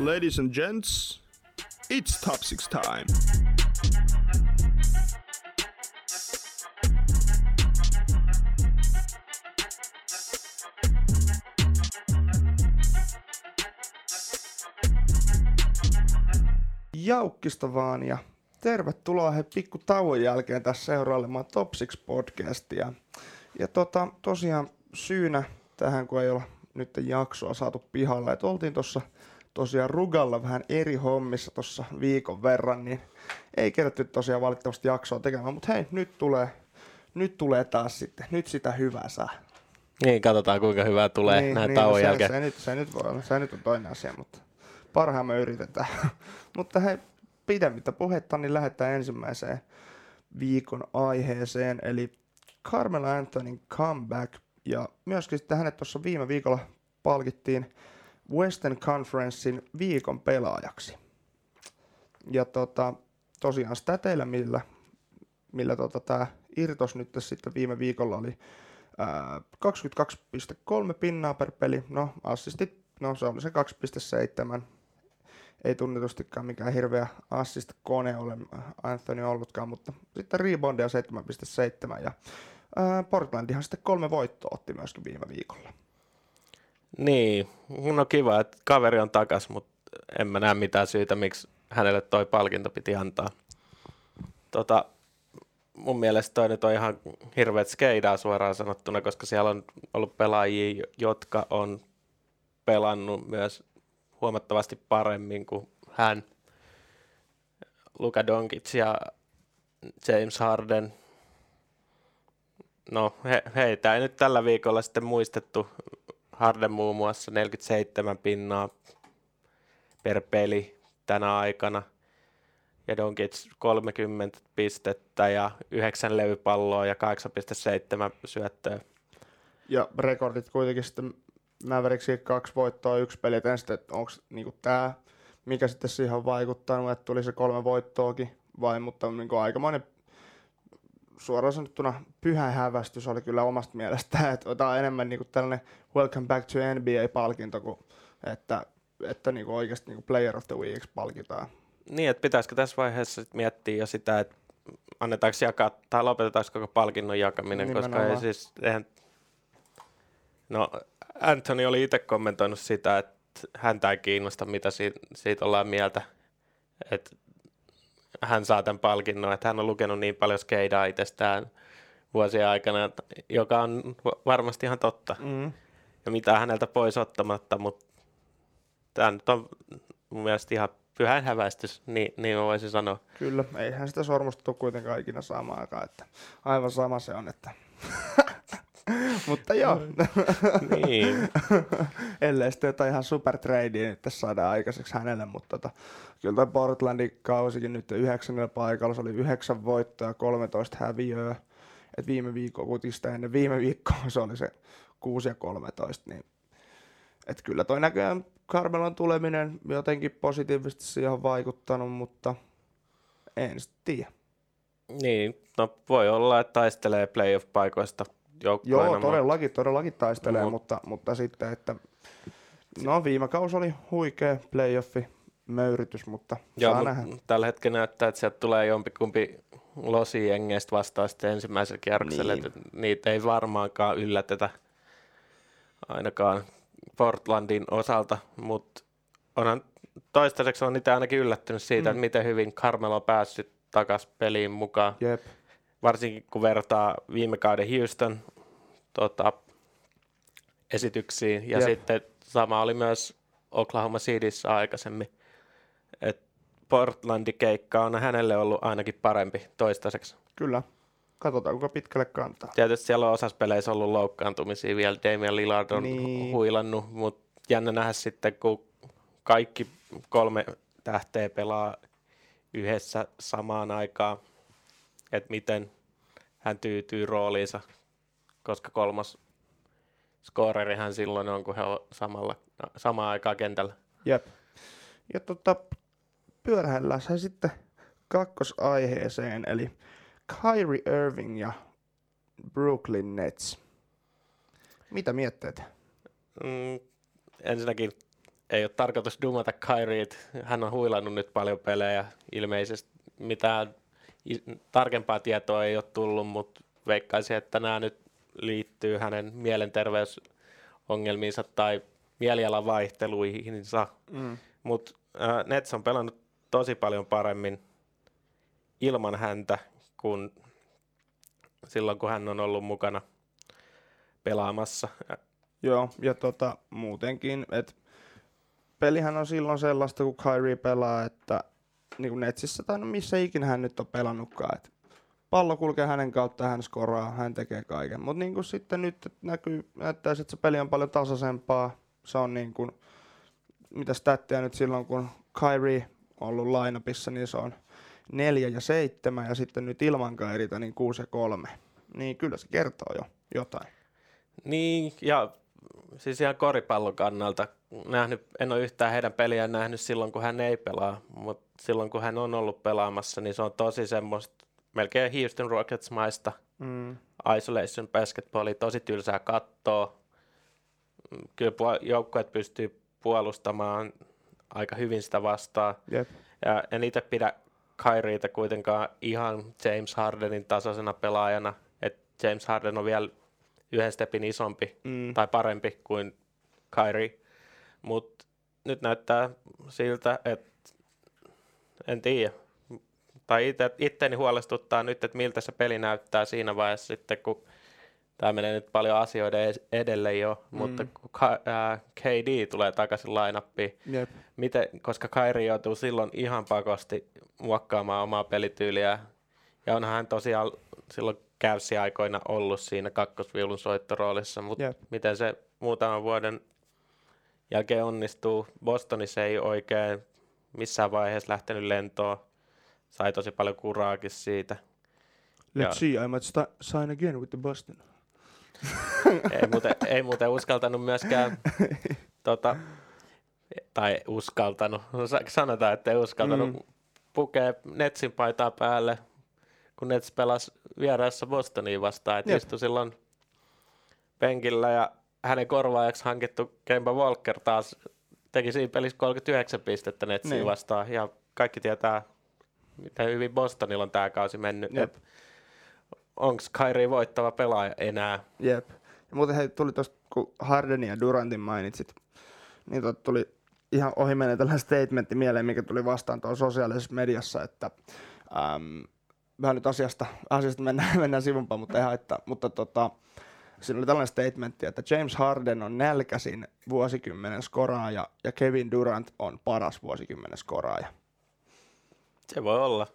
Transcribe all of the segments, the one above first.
Ladies and gents, it's top six time. Jaukkista vaan ja tervetuloa he pikku tauon jälkeen tässä seurailemaan Top 6 podcastia. Ja tota, tosiaan syynä tähän, kun ei olla nyt jaksoa saatu pihalle, että oltiin tuossa tosiaan Rugalla vähän eri hommissa tuossa viikon verran, niin ei kerätty tosiaan valitettavasti jaksoa tekemään, mutta hei, nyt tulee, nyt tulee taas sitten, nyt sitä hyvää saa. Niin, katsotaan kuinka hyvää tulee niin, näin niin, tauon no se, jälkeen. Se, nyt, se, nyt voi olla, se nyt on toinen asia, mutta parhaamme yritetään. mutta hei, pidemmittä puhetta, niin lähdetään ensimmäiseen viikon aiheeseen, eli Carmelo Anthonyn comeback, ja myöskin sitten hänet tuossa viime viikolla palkittiin Western Conferencein viikon pelaajaksi. Ja tota, tosiaan stateilla, millä, millä tota, tämä irtos nyt sitten viime viikolla oli ää, 22,3 pinnaa per peli, no assistit, no se oli se 2,7, ei tunnetustikaan mikään hirveä assist kone ole Anthony ollutkaan, mutta sitten reboundia 7,7 ja ää, Portlandihan sitten kolme voittoa otti myöskin viime viikolla. Niin, no kiva, että kaveri on takas, mutta en mä näe mitään syytä, miksi hänelle toi palkinto piti antaa. Tota, mun mielestä toi nyt on ihan hirveät skeidaa suoraan sanottuna, koska siellä on ollut pelaajia, jotka on pelannut myös huomattavasti paremmin kuin hän. Luka Doncic ja James Harden. No he, heitä ei nyt tällä viikolla sitten muistettu. Harden muun muassa 47 pinnaa per peli tänä aikana. Ja Doncic 30 pistettä ja 9 levypalloa ja 8,7 syöttöä. Ja rekordit kuitenkin sitten Mavericksin kaksi voittoa, yksi peli, että sitten, että onko niinku tämä, mikä sitten siihen on vaikuttanut, että tuli se kolme voittoakin vai, mutta niinku aikamoinen suoraan sanottuna pyhä hävästys oli kyllä omasta mielestä, että tämä on enemmän niinku tällainen Welcome Back to NBA-palkinto kuin että, että niinku oikeasti niinku Player of the Week palkitaan. Niin, että pitäisikö tässä vaiheessa sit miettiä jo sitä, että annetaanko jakaa tai lopetetaanko koko palkinnon jakaminen, Nimenomaan. koska ei siis, eihän, no Anthony oli itse kommentoinut sitä, että häntä ei kiinnosta, mitä siitä, siitä ollaan mieltä. Että hän saa tämän palkinnon, että hän on lukenut niin paljon skeidaa itsestään vuosien aikana, joka on varmasti ihan totta. Mm. Ja mitä häneltä pois ottamatta, mutta tämä nyt on mun mielestä ihan pyhän häväistys, niin, niin mä voisin sanoa. Kyllä, eihän sitä sormusta tule kuitenkaan ikinä saamaan aikaan, että aivan sama se on, että Mutta joo. niin. Ellei sitten jotain ihan super tradea nyt tässä saadaan aikaiseksi hänelle, mutta tota, kyllä toi Portlandin kausikin nyt yhdeksännellä paikalla, se oli yhdeksän voittoa ja 13 häviöä. Et viime viikkoa, kuitenkin ennen viime viikkoa se oli se 6 ja 13, niin et kyllä toi näköjään Carmelon tuleminen jotenkin positiivisesti siihen on vaikuttanut, mutta en sitten tiedä. Niin, no voi olla, että taistelee playoff-paikoista Joo, todellakin, todellakin taistelee, no. mutta, mutta sitten, että no viime kausi oli huikea playoffi, möyrytys, mutta Joo, saa nähdä. Tällä hetkellä näyttää, että sieltä tulee jompikumpi losi jengeistä vastaan sitten ensimmäisellä kierroksella, niin. että niitä ei varmaankaan yllätetä ainakaan Portlandin osalta, mutta onhan toistaiseksi on niitä ainakin yllättynyt siitä, mm. että miten hyvin Carmelo on päässyt takaisin peliin mukaan. Jep varsinkin kun vertaa viime kauden Houston tota, esityksiin, ja Jep. sitten sama oli myös Oklahoma Cityssä aikaisemmin. Et Portlandin keikka on hänelle ollut ainakin parempi toistaiseksi. Kyllä. Katsotaan, kuinka pitkälle kantaa. Tietysti siellä on osassa peleissä ollut loukkaantumisia vielä. Damian Lillard on niin. huilannut, mutta jännä nähdä sitten, kun kaikki kolme tähteä pelaa yhdessä samaan aikaan että miten hän tyytyy rooliinsa, koska kolmas hän silloin on, kun he ovat samalla, samaan aikaan kentällä. Jep. Ja tota, pyörähellään se sitten kakkosaiheeseen, eli Kyrie Irving ja Brooklyn Nets. Mitä mietteet? Mm, ensinnäkin ei ole tarkoitus dumata Kyriet. Hän on huilannut nyt paljon pelejä. Ilmeisesti mitään tarkempaa tietoa ei ole tullut, mutta veikkaisin, että nämä nyt liittyy hänen mielenterveysongelmiinsa tai mielialan vaihteluihinsa. Mm. Mutta äh, Nets on pelannut tosi paljon paremmin ilman häntä kuin silloin, kun hän on ollut mukana pelaamassa. Joo, ja tota, muutenkin, että pelihän on silloin sellaista, kun Kyrie pelaa, että niin kuin Netsissä tai no missä ikinä hän nyt on pelannutkaan, että pallo kulkee hänen kautta, hän skoraa, hän tekee kaiken. Mutta niin sitten nyt näkyy, näyttää, että se peli on paljon tasaisempaa. Se on niin kuin, mitä statteja nyt silloin, kun Kyrie on ollut lainapissa, niin se on neljä ja seitsemän, ja sitten nyt ilman Kairita niin kuusi ja kolme. Niin kyllä se kertoo jo jotain. Niin, ja siis ihan koripallon kannalta nähnyt, en ole yhtään heidän peliään nähnyt silloin, kun hän ei pelaa, mutta silloin, kun hän on ollut pelaamassa, niin se on tosi semmoista melkein Houston Rockets-maista mm. isolation basketballia, tosi tylsää kattoa. Kyllä joukkueet pystyy puolustamaan aika hyvin sitä vastaan. Yep. Ja en itse pidä Kyrieta kuitenkaan ihan James Hardenin tasoisena pelaajana. Et James Harden on vielä yhden stepin isompi mm. tai parempi kuin Kyrie. Mutta nyt näyttää siltä, että en tiedä. Tai itse, itteni huolestuttaa nyt, että miltä se peli näyttää siinä vaiheessa sitten, kun tämä menee nyt paljon asioiden edelle jo, mm. mutta kun KD tulee takaisin lainappiin, yep. miten, koska Kairi joutuu silloin ihan pakosti muokkaamaan omaa pelityyliä, ja onhan hän tosiaan silloin käysi-aikoina ollut siinä kakkosviulun soittoroolissa, mutta yep. miten se muutaman vuoden jälkeen onnistuu. Bostonissa ei oikein missään vaiheessa lähtenyt lentoon. Sai tosi paljon kuraakin siitä. Let's ja, see, I might sta- sign again with the Boston. ei, muuten, ei muuten uskaltanut myöskään, tota, tai uskaltanut, sanotaan, että ei uskaltanut mm. pukea Netsin paitaa päälle, kun Nets pelasi vieraassa Bostoniin vastaan, että istui silloin penkillä ja hänen korvaajaksi hankittu Kemba Walker taas teki siinä pelissä 39 pistettä Netsiin niin. vastaan ja kaikki tietää, miten hyvin Bostonilla on tämä kausi mennyt. Onko Kyrie voittava pelaaja enää? Jep. Ja muuten hei, tuli tuosta, kun Hardenin ja Durantin mainitsit, niin tuli ihan ohi menee tällainen statementti mieleen, mikä tuli vastaan tuolla sosiaalisessa mediassa, että äm, vähän nyt asiasta, asiasta mennään, mennään sivumpaan, mutta ei haittaa. Mutta tota, siinä oli tällainen statementti, että James Harden on nälkäsin vuosikymmenen skoraaja ja Kevin Durant on paras vuosikymmenen skoraaja. Se voi olla.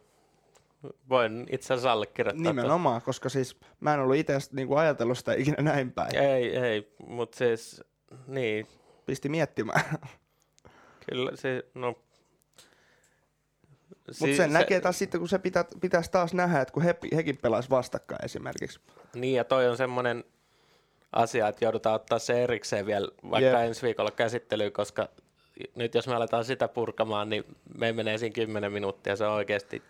Voin itse asiassa allekirjoittaa. Nimenomaan, to. koska siis mä en ollut itse niinku ajatellut sitä ikinä näin päin. Ei, ei, mutta siis niin. Pisti miettimään. Kyllä se, no mutta siis sen se, näkee taas sitten, kun se pitä, pitäisi taas nähdä, että kun he, hekin pelaisi vastakkain esimerkiksi. Niin, ja toi on semmoinen asia, että joudutaan ottaa se erikseen vielä vaikka yep. ensi viikolla käsittelyyn, koska nyt jos me aletaan sitä purkamaan, niin me menee siinä 10 minuuttia, se on oikeasti...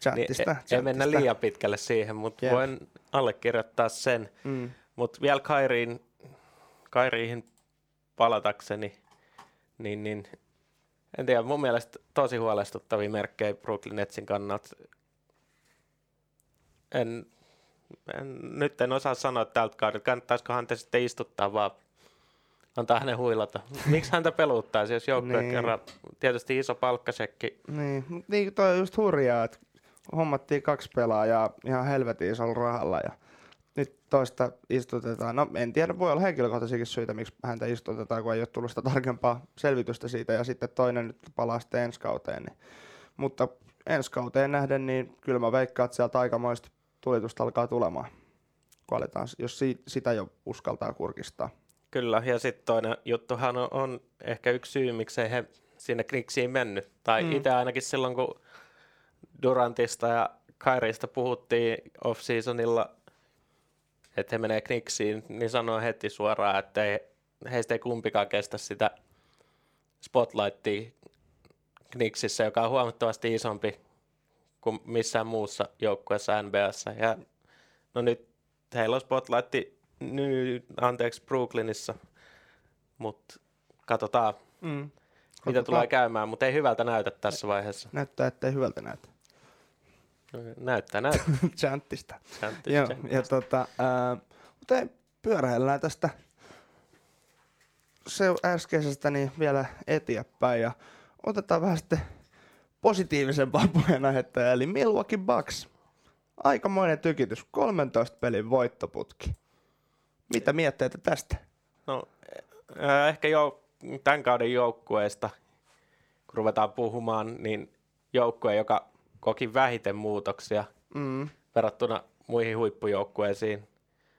Chattista, niin, chattista. Ei mennä liian pitkälle siihen, mutta yep. voin allekirjoittaa sen. Mm. Mutta vielä Kairiin, Kairiihin palatakseni, niin, niin en tiedä, mun mielestä tosi huolestuttavia merkkejä Brooklyn Netsin kannalta. En, en, nyt en osaa sanoa tältä kaudelta, kannattaisiko häntä sitten istuttaa vaan antaa hänen huilata. Miksi häntä peluuttaisi, jos joukkue niin. kerran, tietysti iso palkkasekki. Niin, niin toi on just hurjaa, että hommattiin kaksi pelaajaa ihan helvetin isolla rahalla ja nyt toista istutetaan. No en tiedä, voi olla henkilökohtaisiakin syitä, miksi häntä istutetaan, kun ei ole tullut sitä tarkempaa selvitystä siitä. Ja sitten toinen nyt palaa sitten ensi kauteen. Niin. Mutta ensi kauteen nähden, niin kyllä mä veikkaan, että sieltä aikamoista tulitusta alkaa tulemaan, kun aletaan, jos si- sitä jo uskaltaa kurkistaa. Kyllä, ja sitten toinen juttuhan on, on ehkä yksi syy, miksei he sinne Knicksiin mennyt. Tai mm. itse ainakin silloin, kun Durantista ja Kairista puhuttiin off-seasonilla – että he menee Knicksiin, niin sanoo heti suoraan, että ei, heistä ei kumpikaan kestä sitä spotlightia Knicksissä, joka on huomattavasti isompi kuin missään muussa joukkueessa NBAssa. Ja no nyt heillä on spotlighti nyt, anteeksi, Brooklynissa, mutta katsotaan. Mm. mitä tulee käymään, mutta ei hyvältä näytä tässä vaiheessa. Näyttää, ettei hyvältä näytä. Näyttää, näyttää. Chanttista. Chanttista, Joo, chanttista. ja tota, ää, mutta ei, pyöräillään tästä se äskeisestä niin vielä eteenpäin ja otetaan vähän sitten positiivisempaa puheenaihetta, eli Milwaukee Bucks. Aikamoinen tykitys, 13 pelin voittoputki. Mitä mietteitä tästä? No, äh, ehkä jo tämän kauden joukkueesta, kun ruvetaan puhumaan, niin joukkue, joka koki vähiten muutoksia Mm. verrattuna muihin huippujoukkueisiin.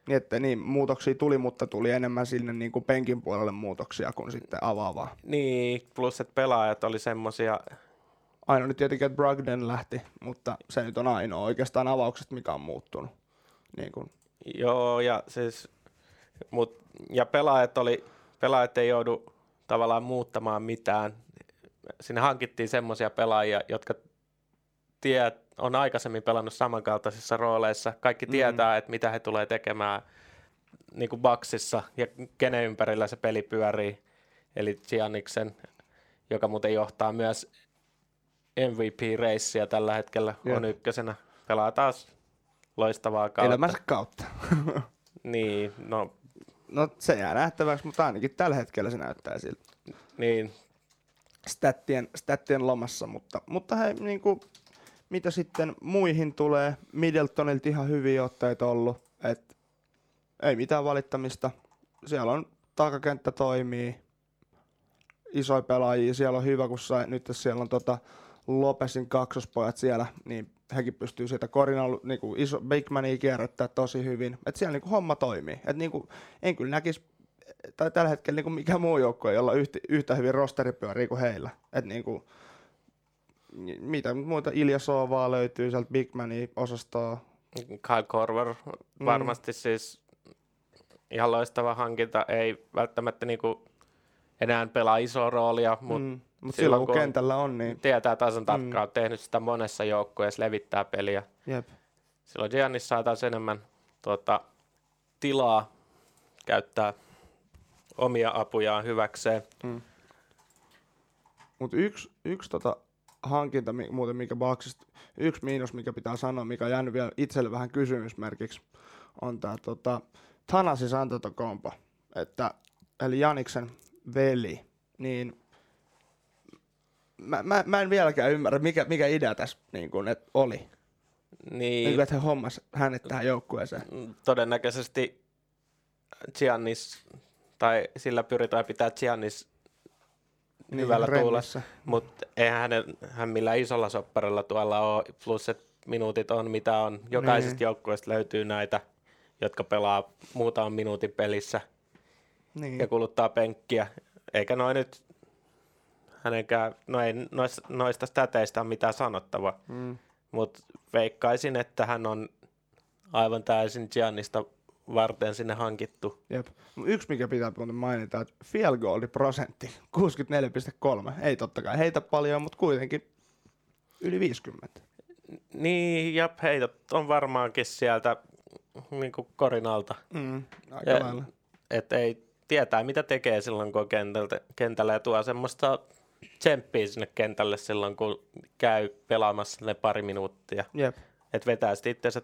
Niin, että niin, muutoksia tuli, mutta tuli enemmän sinne niin kuin penkin puolelle muutoksia kuin sitten avaavaa. Niin, plus että pelaajat oli semmosia, Ainoa nyt tietenkin, että Brogden lähti, mutta se nyt on ainoa oikeastaan avaukset, mikä on muuttunut. Niin kuin, joo, ja siis, mut, ja pelaajat oli, pelaajat ei joudu tavallaan muuttamaan mitään. Sinne hankittiin semmoisia pelaajia, jotka tie, on aikaisemmin pelannut samankaltaisissa rooleissa. Kaikki Mm. tietää, että mitä he tulee tekemään niin kuin Baksissa ja kenen ympärillä se peli pyörii. Eli Gianniksen, joka muuten johtaa myös MVP-reissiä tällä hetkellä, Joo. on ykkösenä. Pelaa taas loistavaa kautta. elämänsä kautta. Niin, no No se jää nähtäväksi, mutta ainakin tällä hetkellä se näyttää siltä niin, stattien, stattien lomassa. Mutta, mutta hei, niin kuin, mitä sitten muihin tulee, Middletonilta ihan hyviä otteita ollut. Et, ei mitään valittamista. Siellä on takakenttä toimii, isoja pelaajia, siellä on hyvä, kun sai, nyt siellä on tota Lopesin kaksospojat siellä, niin hekin pystyy sieltä korinalla niin kuin iso Big Mania kierrättää tosi hyvin. Et siellä niin kuin homma toimii. Et niin kuin, en kyllä näkisi, tai tällä hetkellä niin kuin mikä muu joukkue, jolla yhtä, yhtä hyvin rosteri pyörii kuin heillä. Et niin kuin, mitä muuta Iljasovaa löytyy sieltä Big Mania osastoa. Kyle Korver varmasti siis ihan loistava hankinta. Ei välttämättä niinku enää pelaa isoa roolia, mutta Mm. Mutta silloin, silloin kun kun kentällä on, niin tietää tasan tarkkaan, mm. tehnyt sitä monessa joukkueessa, levittää peliä. jep. Silloin Giannis saa taas enemmän tuota, tilaa käyttää omia apujaan hyväkseen. Mutta yksi, yksi tota hankinta muuten, mikä Bucksista, yksi miinus, mikä pitää sanoa, mikä on jäänyt vielä itselle vähän kysymysmerkiksi, on tämä tota, Thanasis Antetokounmpo, että eli Janiksen veli, niin mä, mä, mä en vieläkään ymmärrä, mikä, mikä idea tässä niin kun, et oli. Niin, Niin, niin että he hommas hänet tähän joukkueeseen. todennäköisesti Giannis, tai sillä pyritään pitää Giannis hyvällä tuulella. rennissä. Mutta eihän hänen, hän millään isolla sopparilla tuolla ole, plus että minuutit on mitä on. Jokaisesta Niin. joukkueesta löytyy näitä, jotka pelaa muutaman minuutin pelissä Niin. ja kuluttaa penkkiä. Eikä noin nyt hänenkään, no ei noista, noista stäteistä ole mitään sanottavaa, Mm. mutta veikkaisin, että hän on aivan täysin Giannista varten sinne hankittu. Jep. Yksi, mikä pitää muuten mainita, että field goal prosentti 64,3. Ei totta kai heitä paljon, mutta kuitenkin yli 50. Niin, ja heitot on varmaankin sieltä niin korin alta. Mm, aika Ja- lailla. että ei tietää, mitä tekee silloin, kun on kentältä, kentällä ja tuo semmoista tsemppiä sinne kentälle silloin, kun käy pelaamassa ne pari minuuttia. Jep. Että vetää sitten itsensä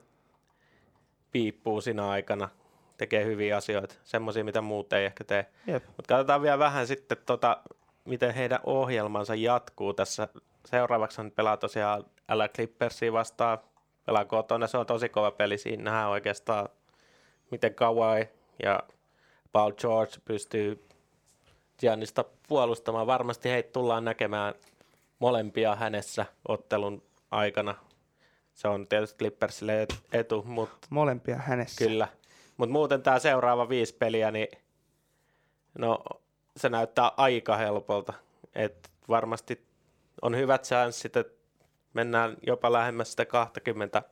piippuun siinä aikana, tekee hyviä asioita, semmoisia, mitä muut ei ehkä tee. Mutta katsotaan vielä vähän sitten, tota, miten heidän ohjelmansa jatkuu tässä. Seuraavaksi hän pelaa tosiaan LA Clippersia vastaan, pelaa kotona, se on tosi kova peli, siinä nähdään oikeastaan, miten Kawhi ja Paul George pystyy Giannista puolustamaan. Varmasti heitä tullaan näkemään molempia hänessä ottelun aikana. Se on tietysti Clippersille et- etu, mutta Molempia hänessä. Kyllä. Mutta muuten tämä seuraava viisi peliä, niin no, se näyttää aika helpolta. Et varmasti on hyvät chanssit, että mennään jopa lähemmäs sitä 20.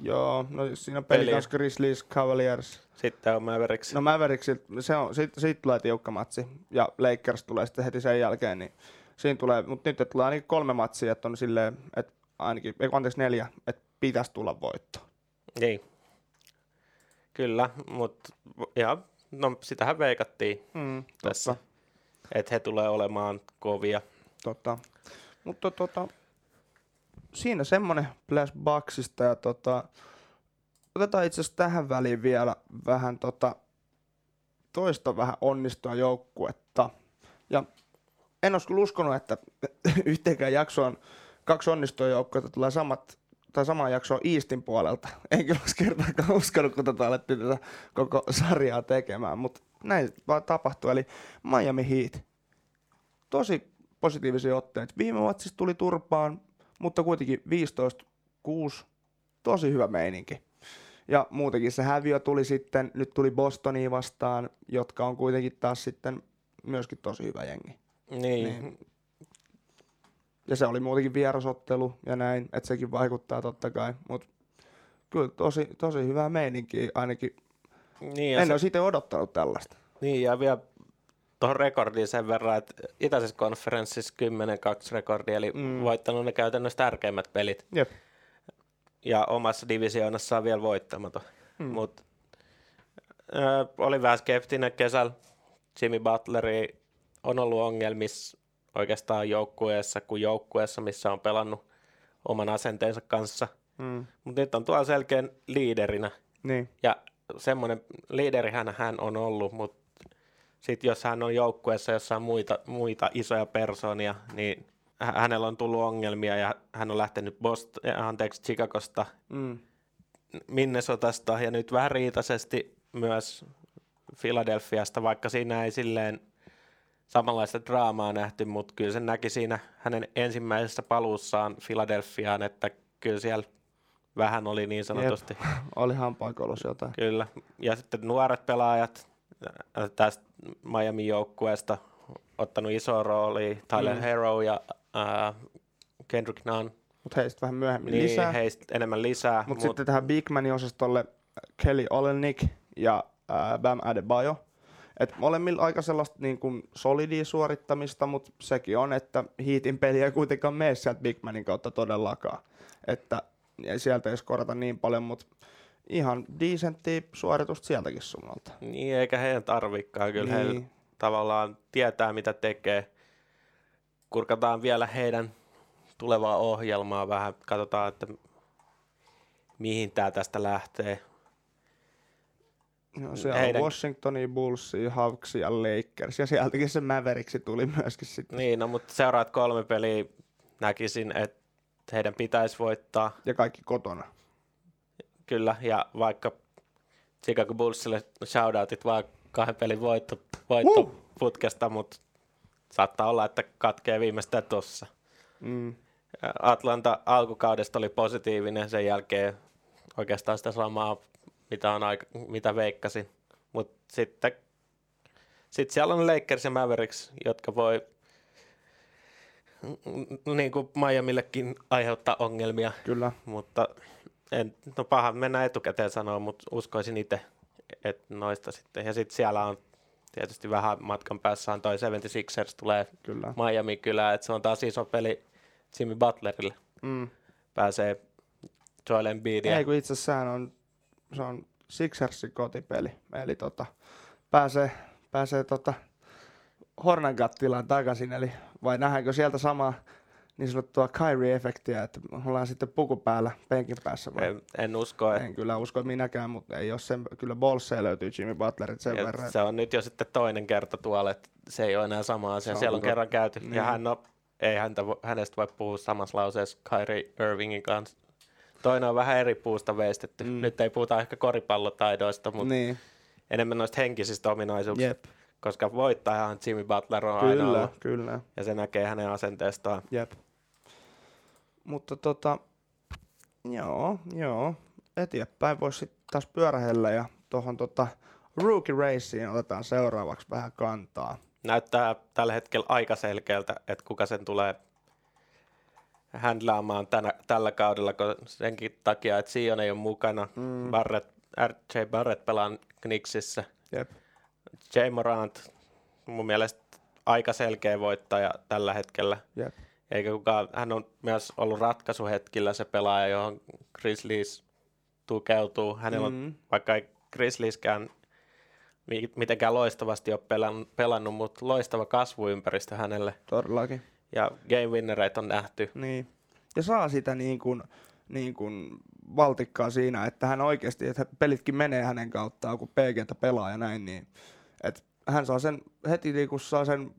Joo, no siinä on Peliä. Pelicans, Grizzlies, Cavaliers. Sitten on Mavericks. No Mavericks, se on, siitä, siitä tulee tiukka matsi. Ja Lakers tulee sitten heti sen jälkeen, niin siinä tulee, mutta nyt tulee ainakin kolme matsia, että on silleen, että ainakin, ei anteeksi neljä, että pitäisi tulla voitto. Niin. Kyllä, mutta ja, no, sitähän veikattiin Mm, tässä, että he tulee olemaan kovia. Tota, mutta tota, siinä semmonen Bless Bucksista ja tota, otetaan itse asiassa tähän väliin vielä vähän tota, toista vähän onnistua joukkuetta. Ja en olisi uskonut, että yhteenkään jaksoon kaksi onnistua joukkuetta tulee samat tai samaan jaksoon Eastin puolelta. En kyllä olisi kertaakaan uskonut, kun tätä alettiin tätä koko sarjaa tekemään, mutta näin vaan tapahtui. Eli Miami Heat. Tosi positiivisia otteita. Viime matsissa tuli turpaan, mutta kuitenkin 15-6. Tosi hyvä meininki. Ja muutenkin se häviö tuli sitten, nyt tuli Bostoniin vastaan, jotka on kuitenkin taas sitten myöskin tosi hyvä jengi. Niin. niin. Ja se oli muutenkin vierasottelu ja näin, että sekin vaikuttaa totta kai, mutta kyllä tosi, tosi hyvää meininkiä ainakin. Niin, en se... olisi itse odottanut tällaista. Niin, ja vielä tuohon rekordiin sen verran, että itäisessä konferenssissa 10-2 rekordi, eli mm. voittanut ne käytännössä tärkeimmät pelit. Jep. Ja omassa divisioonassa on vielä voittamaton. Mm. Mut, äh, oli vähän skeptinen kesällä. Jimmy Butleri on ollut ongelmissa oikeastaan joukkueessa kuin joukkueessa, missä on pelannut oman asenteensa kanssa. Mm. Mutta nyt on tuolla selkeän liiderinä. Niin. Ja semmoinen liideri hän, hän on ollut, mutta sitten jos hän on joukkueessa, jossa on muita, muita isoja persoonia, niin hänellä on tullut ongelmia ja hän on lähtenyt Boston, anteeksi, Chicagosta, mm. Minnesotasta ja nyt vähän riitaisesti myös Philadelphiasta, vaikka siinä ei silleen samanlaista draamaa nähty, mutta kyllä se näki siinä hänen ensimmäisessä paluussaan Philadelphiaan, että kyllä siellä vähän oli niin sanotusti. Jep. oli hampaakolus jotain. Kyllä. Ja sitten nuoret pelaajat tästä Miami joukkueesta ottanut iso rooli, Tyler mm. Hero ja uh, Kendrick Nunn. Mutta heistä vähän myöhemmin niin, lisää. heistä enemmän lisää. Mutta mut... sitten tähän Big Manin osastolle Kelly Olenik ja uh, Bam Adebayo. Et molemmilla aika sellaista niin kuin solidia suorittamista, mutta sekin on, että Heatin peli ei kuitenkaan mene sieltä Big Manin kautta todellakaan. Että sieltä ei skorata niin paljon, mutta ihan decentti suoritusta sieltäkin suunnalta. Niin, eikä heidän tarvikaan. Kyllä niin. he tavallaan tietää, mitä tekee. Kurkataan vielä heidän tulevaa ohjelmaa vähän. Katsotaan, että mihin tämä tästä lähtee. No, heidän... on Washingtoni, Bulls, Hawks ja Lakers, ja sieltäkin se Mavericksi tuli myöskin sitten. Niin, no mutta seuraat kolme peliä näkisin, että heidän pitäisi voittaa. Ja kaikki kotona. Kyllä, ja vaikka Chicago Bullsille shoutoutit vaan kahden pelin voitto, voitto uh! putkesta, mutta saattaa olla, että katkee viimeistään tossa. Mm. Atlanta alkukaudesta oli positiivinen, sen jälkeen oikeastaan sitä samaa, mitä, on aika, mitä veikkasin. Mutta sitten sit siellä on Lakers ja Mavericks, jotka voi niin kuin Miamillekin aiheuttaa ongelmia. Kyllä. Mutta en, no paha mennä etukäteen sanoa, mutta uskoisin itse, että noista sitten. Ja sitten siellä on tietysti vähän matkan päässä on toi 76ers tulee Kyllä. Miami kylään, että se on taas iso peli Jimmy Butlerille. Mm. Pääsee Joel Embiidia. Ei kun itse asiassa on, se on Sixersin kotipeli, eli tota, pääsee, pääsee tota Hornaguttilaan takaisin, eli vai nähdäänkö sieltä samaa niin sanottua Kyrie-efektiä, että ollaan sitten puku päällä penkin päässä. Vai? En, en usko. En että... kyllä usko minäkään, mutta ei ole sen, kyllä Bolsseja löytyy Jimmy Butlerit sen ja verran. Se on nyt jo sitten toinen kerta tuolla, että se ei ole enää sama asia. On Siellä on to... kerran käyty. Niin. Ja hän on, ei häntä, hänestä voi puhua samassa lauseessa Kyrie Irvingin kanssa. Toinen on vähän eri puusta veistetty. Mm. Nyt ei puhuta ehkä koripallotaidoista, mutta niin. enemmän noista henkisistä ominaisuuksista. Jep. Koska voittajahan Jimmy Butler on kyllä, aina ollut. Kyllä, Ja se näkee hänen asenteestaan. Jep. Mutta tota, joo, joo. Eteenpäin voisi sitten taas pyörähellä ja tuohon tota Rookie Raceen otetaan seuraavaksi vähän kantaa. Näyttää tällä hetkellä aika selkeältä, että kuka sen tulee handlaamaan tänä, tällä kaudella, kun senkin takia, että Sion ei ole mukana. Mm. Barrett, RJ Barrett pelaa Knicksissä. Jep. J. Morant, mun mielestä aika selkeä voittaja tällä hetkellä. Jep. Eikä kukaan, hän on myös ollut ratkaisuhetkillä se pelaaja, johon Grizzlies tukeutuu. Hänellä mm-hmm. on, vaikka ei Grizzlieskään mitenkään loistavasti ole pelannut, pelannut mutta loistava kasvuympäristö hänelle. Todellakin. Ja game winnereitä on nähty. Niin. Ja saa sitä niin kuin, niin kuin valtikkaa siinä, että hän oikeasti, että pelitkin menee hänen kauttaan, kun PGtä pelaa ja näin, niin että hän saa sen heti niin kun saa sen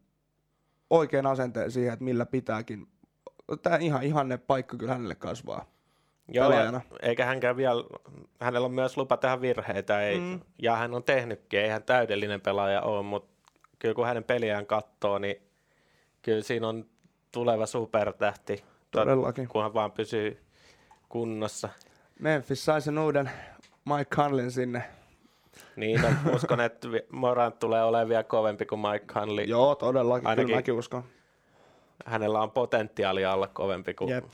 oikean asenteen siihen, että millä pitääkin. Tämä ihan ihanne paikka kyllä hänelle kasvaa. Joo, pelaajana. eikä hänkään vielä, hänellä on myös lupa tehdä virheitä, ei, Mm. ja hän on tehnytkin, ei hän täydellinen pelaaja ole, mutta kyllä kun hänen peliään katsoo, niin kyllä siinä on tuleva supertähti, Todellakin. kunhan vaan pysyy kunnossa. Memphis sai sen uuden Mike Conlin sinne. Niin, no, uskon, että Morant tulee olemaan vielä kovempi kuin Mike Conley. Joo, todellakin. Ainakin- Kyllä mäkin uskon. Hänellä on potentiaalia olla kovempi, kun Jep.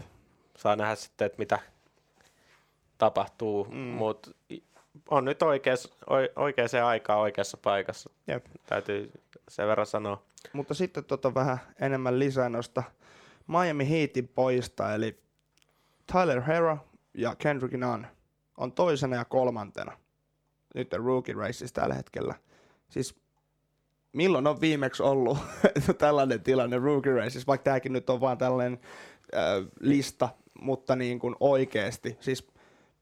saa nähdä sitten, että mitä tapahtuu, mm. mutta on nyt oikeas, oikeaan aikaan oikeassa paikassa, Jep. täytyy sen verran sanoa. Mutta sitten tota vähän enemmän lisää noista Miami Heatin poista, eli Tyler Hero ja Kendrick Nunn on toisena ja kolmantena nyt rookie raceissa tällä hetkellä. Siis milloin on viimeksi ollut tällainen tilanne rookie raceissa, vaikka tämäkin nyt on vaan tällainen äh, lista, mutta niin kuin oikeasti. Siis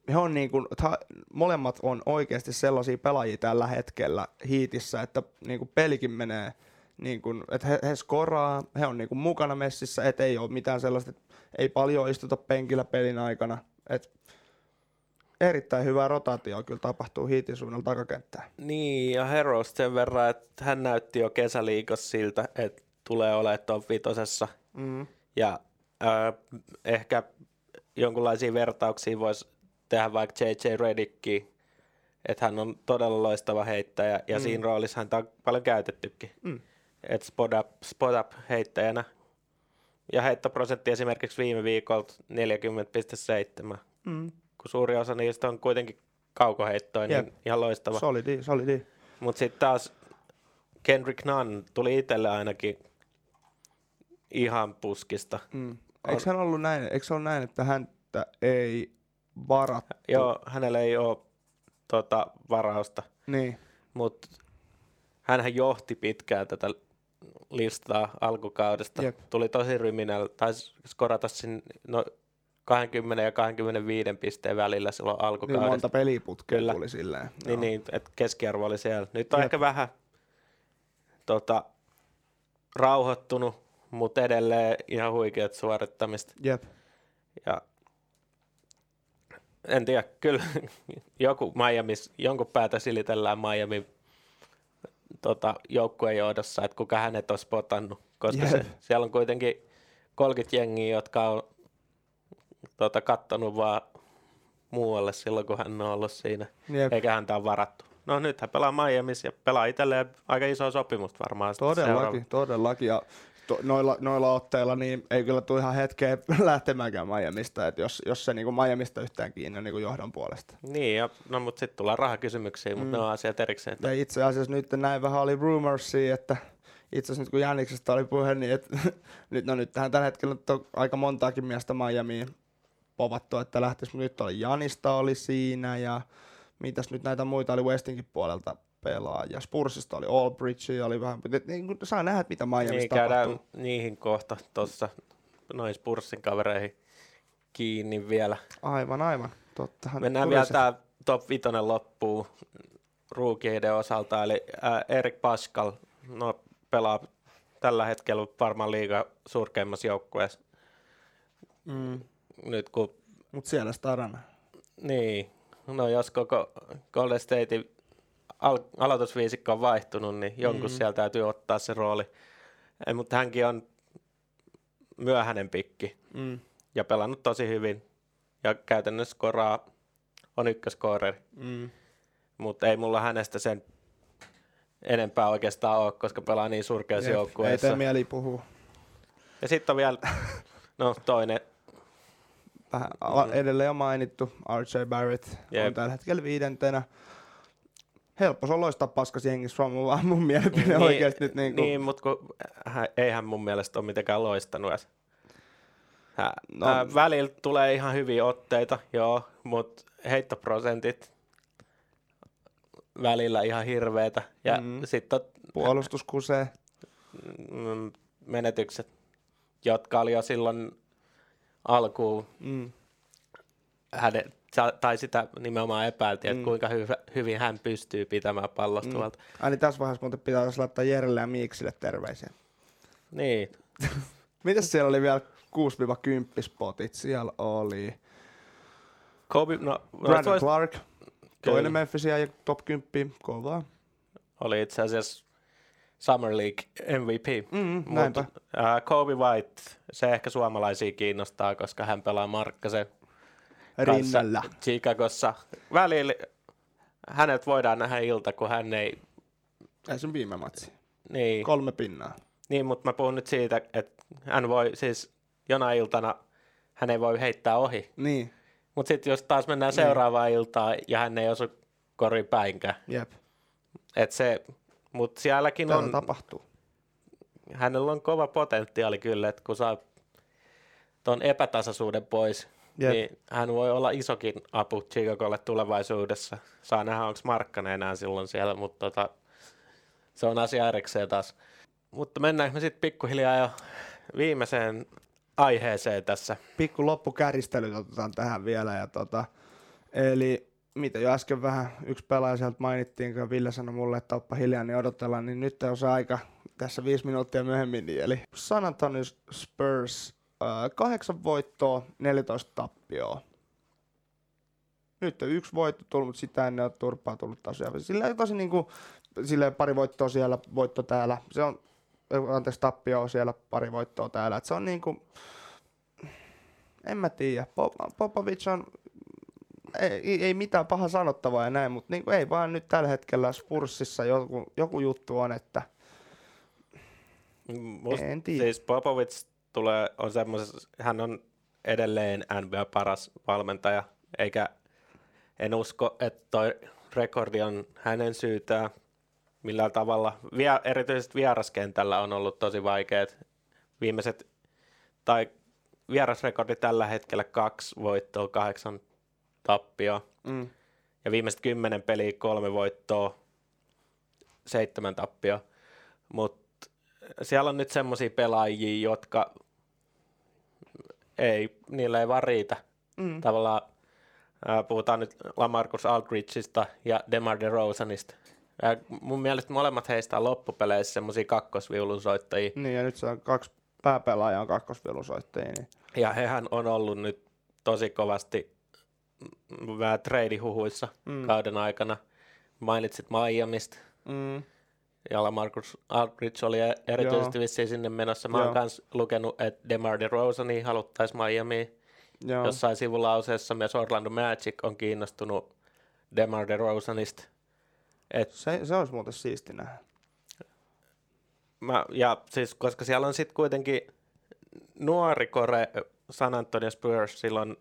he on niin kuin, ta, molemmat on oikeasti sellaisia pelaajia tällä hetkellä hiitissä, että niin kuin pelikin menee niin kuin, että he, he skoraa, he on niin kuin mukana messissä, että ei ole mitään sellaista, että ei paljon istuta penkillä pelin aikana. Et erittäin hyvää rotaatio kyllä tapahtuu hiitin suunnalla takakenttään. Niin, ja Heroes sen verran, että hän näytti jo kesäliikossa siltä, että tulee olemaan top vitosessa. Mm. Ja äh, ehkä jonkinlaisia vertauksia voisi tehdä vaikka J.J. Redickiin, että hän on todella loistava heittäjä, ja mm. siinä roolissa häntä on paljon käytettykin. Mm. Että spot up, spot up heittäjänä. Ja heittoprosentti esimerkiksi viime viikolta 40,7, Mm. Kun suuri osa niistä on kuitenkin kaukoheittoja, niin Jep. ihan loistava. Solidi, solidi. Mutta sitten taas Kendrick Nunn tuli itselle ainakin ihan puskista. Mm. Eikö hän ollut näin, eikö ollut näin, että häntä ei varattu? Joo, hänellä ei ole tota, varausta, Niin. mutta hänhän johti pitkään tätä listaa alkukaudesta. Jep. Tuli tosi ryminällä, taisi skorata sinne no, 20 ja 25 pisteen välillä silloin Niin alkukaudesta. monta peliputkea Kyllä. tuli silleen. Niin, niin että keskiarvo oli siellä. Nyt on Jep. ehkä vähän tota, rauhoittunut, mutta edelleen ihan huikeat suorittamista. Jep. Ja en tiedä, kyllä joku Miamis, jonkun päätä silitellään Miami tota, joukkueen johdossa, että kuka hänet on spotannut, koska Jep. se, siellä on kuitenkin 30 jengiä, jotka on tota, kattonut vaan muualle silloin, kun hän on ollut siinä, Jep. eikä häntä ole varattu. No nyt hän pelaa Miamiissa ja pelaa itselleen aika iso sopimusta varmaan. Todellakin, todellakin. Ja to, noilla, noilla otteilla niin ei kyllä tule ihan hetkeä lähtemäänkään Miamista, että jos, jos se niin Miamista yhtään kiinni on niin johdon puolesta. Niin, ja, no mutta sitten tullaan rahakysymyksiin, mutta Mm. ne on asiat erikseen. Ja itse asiassa nyt näin vähän oli rumorsia, että itse asiassa nyt kun Jäniksestä oli puhe, niin et, nyt, no nyt tähän tällä hetkellä on aika montaakin miestä Miamiin povattu, että lähtisi, nyt oli Janista oli siinä ja mitäs nyt näitä muita oli Westinkin puolelta pelaajia. Spursista oli Albridge ja oli vähän, niin kuin saa nähdä, mitä Miamissa Niin, tapahtuu. niihin kohta tuossa noin Spurssin kavereihin kiinni vielä. Aivan, aivan. Tottahan. Mennään vielä tämä top 5 loppuun ruukieiden osalta, eli äh, Erik Pascal no, pelaa tällä hetkellä varmaan liiga surkeimmassa joukkueessa. Mm. Nyt kun, Mut siellä Starana. niin, no jos koko Golden Statein al- aloitusviisikko on vaihtunut, niin jonkun Mm. siellä täytyy ottaa se rooli. Ei, mutta hänkin on myöhäinen pikki. Mm. ja pelannut tosi hyvin. Ja käytännössä koraa on ykköskooreri, Mm. mutta ei mulla hänestä sen enempää oikeastaan ole, koska pelaa niin surkeassa Jep, Ei joukkueessa. tee mieli puhua. Ja sitten on vielä no, toinen, Vähän ala- edelleen jo mainittu RJ Barrett on Jep. tällä hetkellä viidentenä. Helppo se on loistaa paskas jengissä from, vaan mun mielipide Niin, oikeasti nyt niin kuin, niin, mutta kun hän, ei hän mun mielestä ole mitenkään loistanut edes. Hän, No. hän, välillä tulee ihan hyviä otteita, joo, mutta heittoprosentit välillä ihan hirveetä. Ja Mm. mm. sitten puolustus kusee. mm, menetykset jotka oli jo silloin alkuun Mm. hänen, sa- tai sitä nimenomaan epäiltiin, että Mm. kuinka hyvä, hyvin hän pystyy pitämään pallosta Mm. tuolta. Ai niin tässä vaiheessa muuten pitää laittaa Jerelle ja Miiksille terveisiä. Niin, Mitäs siellä oli vielä 6-10 spotit? Siellä oli Kobe, no, Brandon vois- Clark, toinen Memphisia ja top 10, kovaa. oli itse asiassa Summer League MVP. Mm, Mut, ää, Kobe White, se ehkä suomalaisia kiinnostaa, koska hän pelaa Markkasen Rinnalla. Chicagossa. Välillä hänet voidaan nähdä ilta, kun hän ei... Ei sen viime matsi. Niin, Kolme pinnaa. niin mutta mä puhun nyt siitä, että hän voi siis jonain iltana, hän ei voi heittää ohi. Niin, Mutta sitten jos taas mennään Niin. seuraavaan iltaan ja hän ei osu kori päinkään. jep. Et se, mutta sielläkin on, tapahtuu. hänellä on kova potentiaali kyllä, että kun saa tuon epätasaisuuden pois, Jep. niin hän voi olla isokin apu Chicagolle tulevaisuudessa. Saa nähdä, onko Markkanen enää silloin siellä, mutta tota, se on asia erikseen taas. Mutta mennäänkö me sitten pikkuhiljaa jo viimeiseen aiheeseen tässä. Pikku loppukäristelyt otetaan tähän vielä. Ja tota, eli mitä jo äsken vähän yksi pelaaja sieltä mainittiin, kun Ville sanoi mulle, että oppa hiljaa, niin odotellaan, niin nyt on se aika tässä viisi minuuttia myöhemmin. Niin, eli San Antonio Spurs, äh, kahdeksan voittoa, 14 tappioa. Nyt on yksi voitto tullut, mutta sitä ennen on turpaa tullut tosiaan. Sillä ei tosi niinku, sillä pari voittoa siellä, voitto täällä. Se on, anteeksi, tappio siellä, pari voittoa täällä. Et se on niinku, en mä tiedä. Pop- Popovic on, ei, ei mitään paha sanottavaa ja näin, mutta niinku ei vaan nyt tällä hetkellä Spurssissa joku, joku juttu on, että Must, en tiedä. siis Popovic tulee, on semmoisessa, hän on edelleen NBA paras valmentaja, eikä en usko, että toi rekordi on hänen syytään millään tavalla. Vie, erityisesti vieraskentällä on ollut tosi vaikeat. Viimeiset, tai vierasrekordi tällä hetkellä kaksi voittoa, kahdeksan tappioa. mm, Ja viimeiset kymmenen peliä, kolme voittoa, seitsemän tappioa. Mutta siellä on nyt semmoisia pelaajia, jotka ei, niillä ei vaan riitä. mm, Tavallaan ää, puhutaan nyt Lamarcus Aldridgeista ja DeMar DeRozanista. Ää, mun mielestä molemmat heistä on loppupeleissä semmoisia kakkosviulunsoittajia. niin ja nyt se on kaksi pääpelaajaa on kakkosvilusoittajia, niin Ja hehän on ollut nyt tosi kovasti vähän treidihuhuissa Mm. kauden aikana. Mainitsit Miamista. mm, Ja Lamarcus Aldridge oli e- erityisesti vissiin sinne menossa. Mä oon Joo. kans lukenut, että DeMar DeRozani haluttaisi Miamiin. joo, Jossain sivulauseessa myös Orlando Magic on kiinnostunut DeMar DeRozanista. Et se, se olisi muuten siisti nähdä. mä, ja siis, koska siellä on sitten kuitenkin nuori kore San Antonio Spurs silloin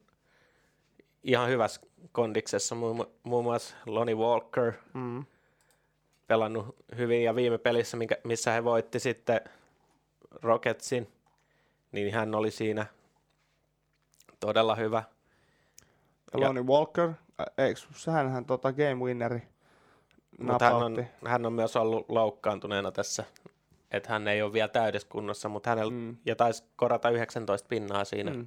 ihan hyvässä kondiksessa, muun, mu- muun muassa Lonnie Walker Mm, pelannut hyvin ja viime pelissä, missä he voitti sitten Rocketsin, niin hän oli siinä todella hyvä. ja Ja- Lonnie Walker, eikö, sehän hän tota game winneri Mutta hän on, hän on myös ollut loukkaantuneena tässä, että hän ei ole vielä täydessä kunnossa, mutta hänellä Mm. ja taisi korata 19 pinnaa siinä. Mm. Mm.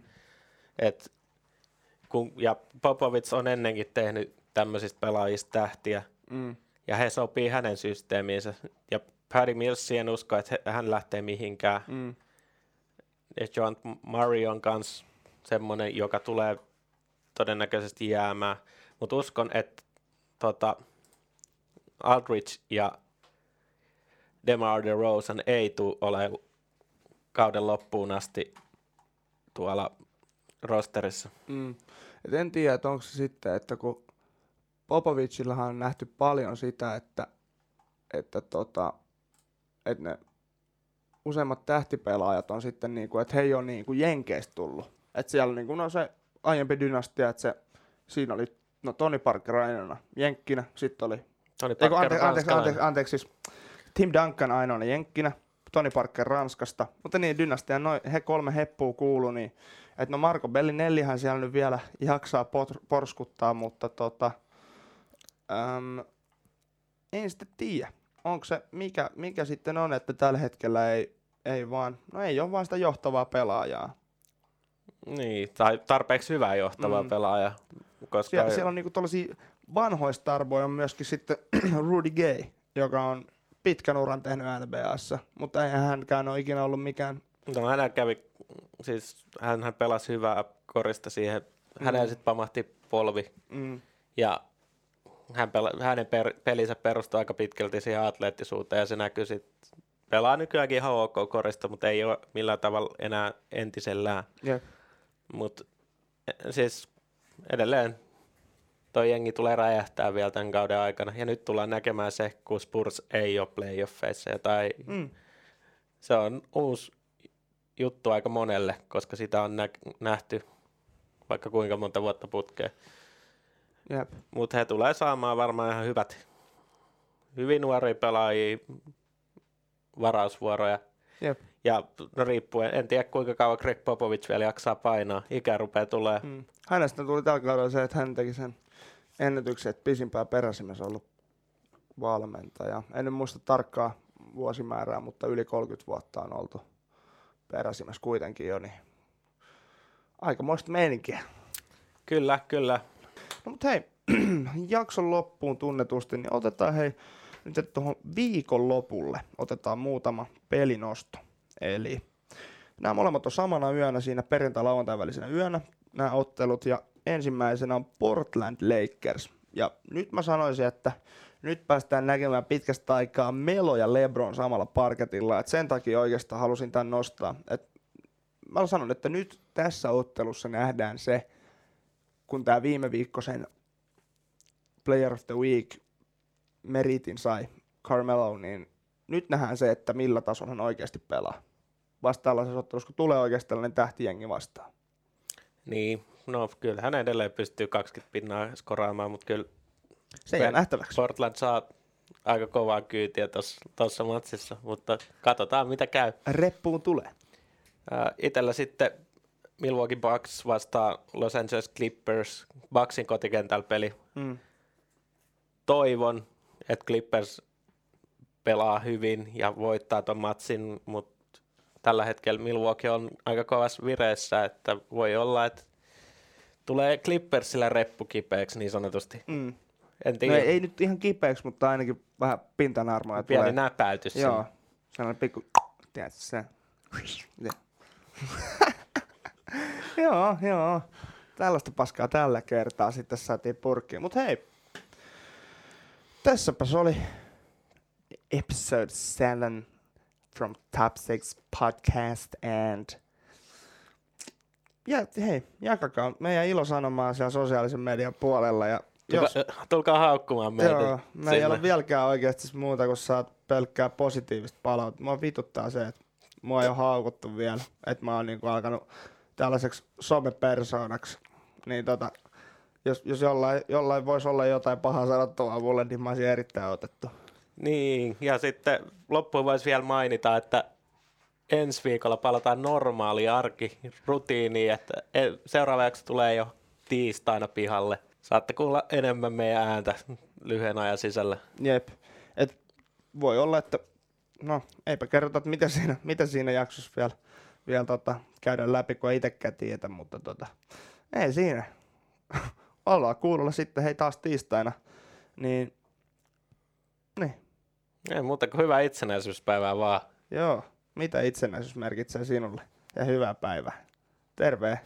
Kun, ja Popovic on ennenkin tehnyt tämmöisistä pelaajista tähtiä, Mm. ja he sopii hänen systeemiinsä. Ja Paddy Mills en usko, että he- hän lähtee mihinkään. Mm. Ja John Murray on kans semmoinen, joka tulee todennäköisesti jäämään. Mutta uskon, että tota, Aldridge ja DeMar DeRozan ei tule ole kauden loppuun asti tuolla rosterissa. Mm. Et en tiedä, että onko se sitten, että kun Popovicillahan on nähty paljon sitä, että, että, tota, että ne useimmat tähtipelaajat on sitten niin kuin, että he ei ole niin kuin Jenkeistä tullut. Että siellä niin kuin, no se aiempi dynastia, että se, siinä oli no Tony Parker ainoana jenkkinä, sitten oli Tony Eiku, Parker ante, anteeksi, ranskalainen. anteeksi, anteeksi, siis Tim Duncan ainoana jenkkinä, Tony Parker Ranskasta, mutta niin dynastia, noin, he kolme heppuu kuulu, niin että no Marco Bellinellihän siellä nyt vielä jaksaa pot, porskuttaa, mutta tota, äm, en sitten tiedä, onko se, mikä, mikä sitten on, että tällä hetkellä ei ei vaan, no ei ole vaan sitä johtavaa pelaajaa. Niin, tai tarpeeksi hyvää johtava mm. pelaaja. Koska siellä, ei... siellä on niinku vanhoista tarboja on myöskin sitten Rudy Gay, joka on pitkän uran tehnyt NBAssa, mutta eihän hänkään ole ikinä ollut mikään... No hän kävi, siis hän, hän pelasi hyvää korista siihen, mm. hänellä sitten pamahti polvi. Mm. Ja hän pela, hänen per, pelinsä perustuu aika pitkälti siihen atleettisuuteen ja se näkyy sitten pelaa nykyäänkin ihan ok korista, mutta ei ole millään tavalla enää entisellään. Yep. Mutta e, siis edelleen toi jengi tulee räjähtää vielä tämän kauden aikana. Ja nyt tullaan näkemään se, kun Spurs ei ole playoffeissa. Tai mm. Se on uusi juttu aika monelle, koska sitä on nä- nähty vaikka kuinka monta vuotta putkeen. Mutta he tulee saamaan varmaan ihan hyvät, hyvin nuoria pelaajia, varausvuoroja. Jep. Ja no riippuen, en tiedä kuinka kauan Greg Popovich vielä jaksaa painaa. Ikä rupeaa tulee. Mm. Hänestä tuli tällä kaudella se, että hän teki sen ennätyksen, että pisimpää peräsimessä ollut valmentaja. En nyt muista tarkkaa vuosimäärää, mutta yli 30 vuotta on oltu peräsimessä kuitenkin jo, niin aikamoista meininkiä. Kyllä, kyllä. No mutta hei, jakson loppuun tunnetusti, niin otetaan hei nyt tuohon viikon lopulle otetaan muutama pelinosto. Eli nämä molemmat on samana yönä siinä perjantai-lauantai välisenä yönä nämä ottelut ja ensimmäisenä on Portland Lakers. Ja nyt mä sanoisin, että nyt päästään näkemään pitkästä aikaa Melo ja Lebron samalla parketilla. Et sen takia oikeastaan halusin tämän nostaa. Et mä sanon, että nyt tässä ottelussa nähdään se, kun tämä viime viikkoisen Player of the Week meritin sai Carmelo, niin nyt nähdään se, että millä tasolla hän oikeasti pelaa. Vasta tällaisessa ottelussa, kun tulee oikeasti tällainen tähtijengi vastaan. Niin, no kyllä hän edelleen pystyy 20 pinnaa skoraamaan, mutta kyllä se jää nähtäväksi. Portland saa aika kovaa kyytiä tuossa matsissa, mutta katsotaan mitä käy. Reppuun tulee. Itellä sitten Milwaukee Bucks vastaa Los Angeles Clippers, Bucksin kotikentällä peli. Mm. Toivon, että Clippers pelaa hyvin ja voittaa ton matsin, mutta tällä hetkellä Milwaukee on aika kovassa vireessä, että voi olla, että tulee Clippersillä reppu kipeäksi niin sanotusti. Mm. En tiedä. No ei, ei, nyt ihan kipeäksi, mutta ainakin vähän pintanarmoja Pieni tulee. näpäytys. Joo, sellainen pikku, tiedätkö se. joo, joo. Tällaista paskaa tällä kertaa sitten saatiin purkkiin. Mutta hei, Tässäpä se oli episode 7 from Top 6 podcast and ja hei, jakakaa meidän ilosanomaa siellä sosiaalisen median puolella. Ja jos, tulkaa, tulkaa haukkumaan meitä. Joo, me ei ole vieläkään oikeasti muuta kuin saat pelkkää positiivista palautetta. Mua vituttaa se, että mua ei ole haukuttu vielä, että mä oon niinku alkanut tällaiseksi somepersoonaksi. Niin tota, jos, jos jollain, jollain voisi olla jotain pahaa sanottavaa mulle, niin mä olisin erittäin otettu. Niin, ja sitten loppuun voisi vielä mainita, että ensi viikolla palataan normaali arki rutiiniin, että e, seuraava jakso tulee jo tiistaina pihalle. Saatte kuulla enemmän meidän ääntä lyhyen ajan sisällä. Jep. Et voi olla, että no eipä kerrota, että mitä siinä, mitä siinä jaksossa vielä, vielä tota, käydään läpi, kun ei itsekään tiedä, mutta tota, ei siinä. ollaan kuulolla sitten hei taas tiistaina. Niin, niin. Ei muuta kuin hyvää itsenäisyyspäivää vaan. Joo, mitä itsenäisyys merkitsee sinulle? Ja hyvää päivää. Terve.